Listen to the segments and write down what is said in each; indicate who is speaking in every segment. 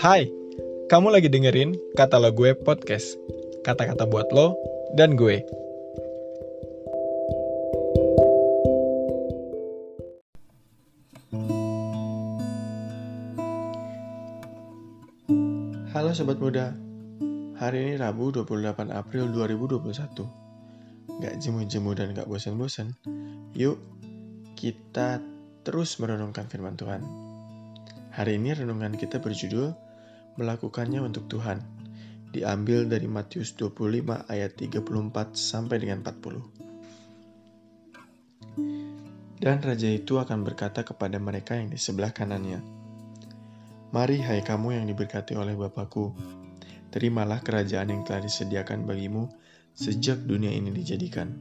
Speaker 1: Hai, kamu lagi dengerin Kata Lo Gue Podcast. Kata-kata buat lo dan gue. Halo Sobat Muda, hari ini Rabu 28 April 2021. Gak jemu-jemu dan gak bosan-bosan, yuk kita terus merenungkan firman Tuhan. Hari ini renungan kita berjudul Melakukannya untuk Tuhan. Diambil dari Matius 25 ayat 34 sampai dengan 40. Dan raja itu akan berkata kepada mereka yang di sebelah kanannya, Mari hai kamu yang diberkati oleh Bapakku, terimalah kerajaan yang telah disediakan bagimu sejak dunia ini dijadikan.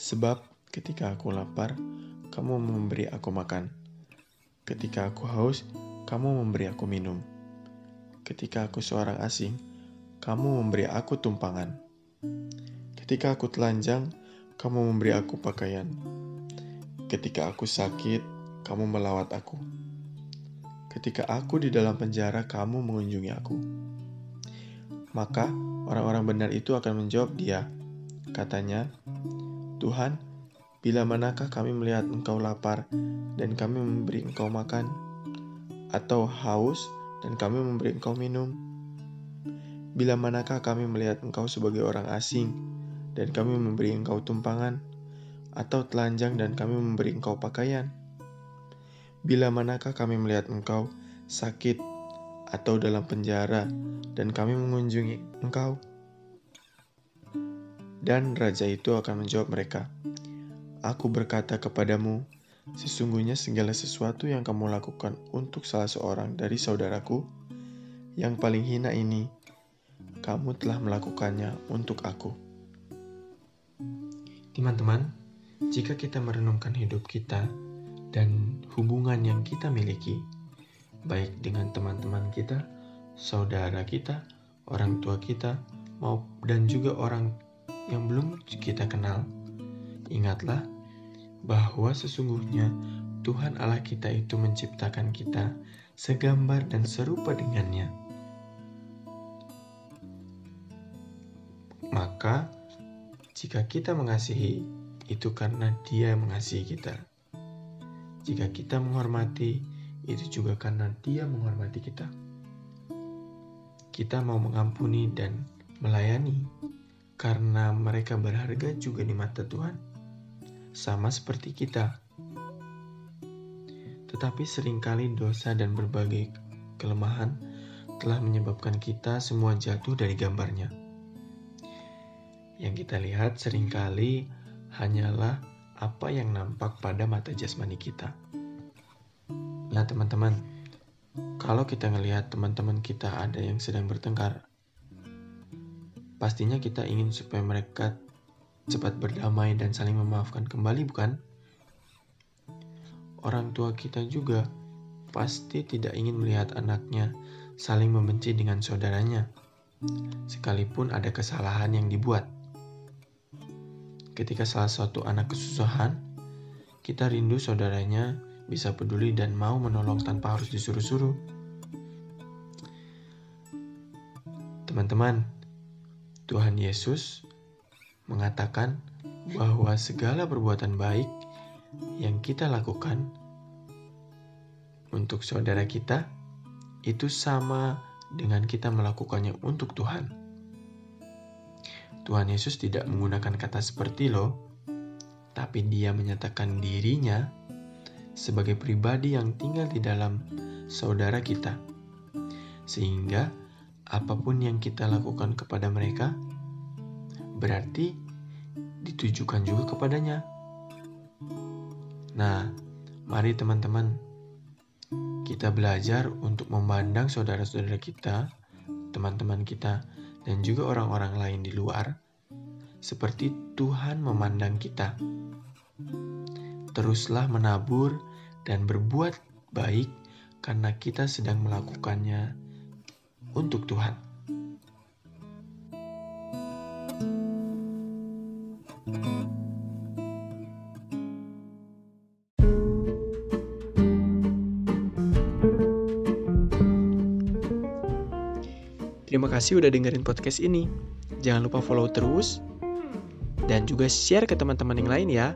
Speaker 1: Sebab ketika aku lapar, kamu memberi aku makan. Ketika aku haus, kamu memberi aku minum. Ketika aku seorang asing, kamu memberi aku tumpangan. Ketika aku telanjang, kamu memberi aku pakaian. Ketika aku sakit, kamu melawat aku. Ketika aku di dalam penjara, kamu mengunjungi aku. Maka orang-orang benar itu akan menjawab dia. Katanya, Tuhan, bila manakah kami melihat engkau lapar dan kami memberi engkau makan? Atau haus dan kami memberi engkau minum? Bila manakah kami melihat engkau sebagai orang asing dan kami memberi engkau tumpangan? Atau telanjang dan kami memberi engkau pakaian? Bila manakah kami melihat engkau sakit atau dalam penjara dan kami mengunjungi engkau? Dan raja itu akan menjawab mereka, Aku berkata kepadamu, sesungguhnya segala sesuatu yang kamu lakukan untuk salah seorang dari saudaraku, yang paling hina ini, kamu telah melakukannya untuk aku. Teman-teman, jika kita merenungkan hidup kita, dan hubungan yang kita miliki, baik dengan teman-teman kita, saudara kita, orang tua kita, mau dan juga orang yang belum kita kenal. Ingatlah bahwa sesungguhnya Tuhan Allah kita itu menciptakan kita segambar dan serupa dengannya. Maka, jika kita mengasihi, itu karena Dia mengasihi kita. Jika kita menghormati, itu juga karena Dia menghormati kita. Kita mau mengampuni dan melayani karena mereka berharga juga di mata Tuhan, sama seperti kita. Tetapi sering kali dosa dan berbagai kelemahan telah menyebabkan kita semua jatuh dari gambarnya. Yang kita lihat sering kali hanyalah apa yang nampak pada mata jasmani kita. Nah, teman-teman, kalau kita ngelihat teman-teman kita ada yang sedang bertengkar, pastinya kita ingin supaya mereka cepat berdamai dan saling memaafkan kembali, bukan? Orang tua kita juga pasti tidak ingin melihat anaknya saling membenci dengan saudaranya, sekalipun ada kesalahan yang dibuat. Ketika salah satu anak kesusahan, kita rindu saudaranya bisa peduli dan mau menolong tanpa harus disuruh-suruh. Teman-teman, Tuhan Yesus mengatakan bahwa segala perbuatan baik yang kita lakukan untuk saudara kita itu sama dengan kita melakukannya untuk Tuhan. Tuhan Yesus tidak menggunakan kata seperti lo, tapi dia menyatakan dirinya sebagai pribadi yang tinggal di dalam saudara kita. Sehingga apa pun yang kita lakukan kepada mereka berarti ditujukan juga kepadanya. Nah, mari teman-teman kita belajar untuk memandang saudara-saudara kita, teman-teman kita dan juga orang-orang lain di luar, seperti Tuhan memandang kita. Teruslah menabur dan berbuat baik karena kita sedang melakukannya untuk Tuhan.
Speaker 2: Terima kasih udah dengerin podcast ini. Jangan lupa follow terus dan juga share ke teman-teman yang lain ya.